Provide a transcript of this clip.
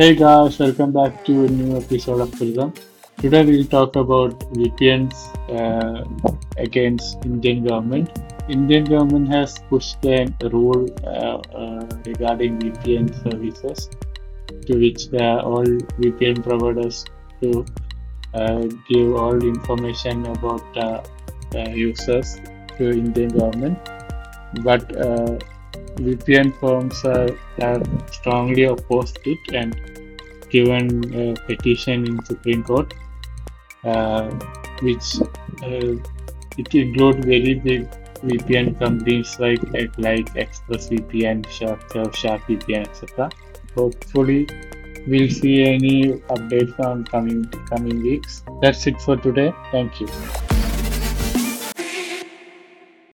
Hey guys, welcome back to a new episode of Prism. Today we'll talk about VPNs uh, against Indian government. Indian government has pushed a rule uh, uh, regarding VPN services, to which all VPN providers to uh, give all information about uh, users to Indian government. But uh, VPN firms are, have strongly opposed it and given a petition in Supreme Court, uh, which uh, it include very big VPN companies like like ExpressVPN, SharpServe, SharpVPN, etc. Hopefully, we'll see any updates on coming coming weeks. That's it for today. Thank you.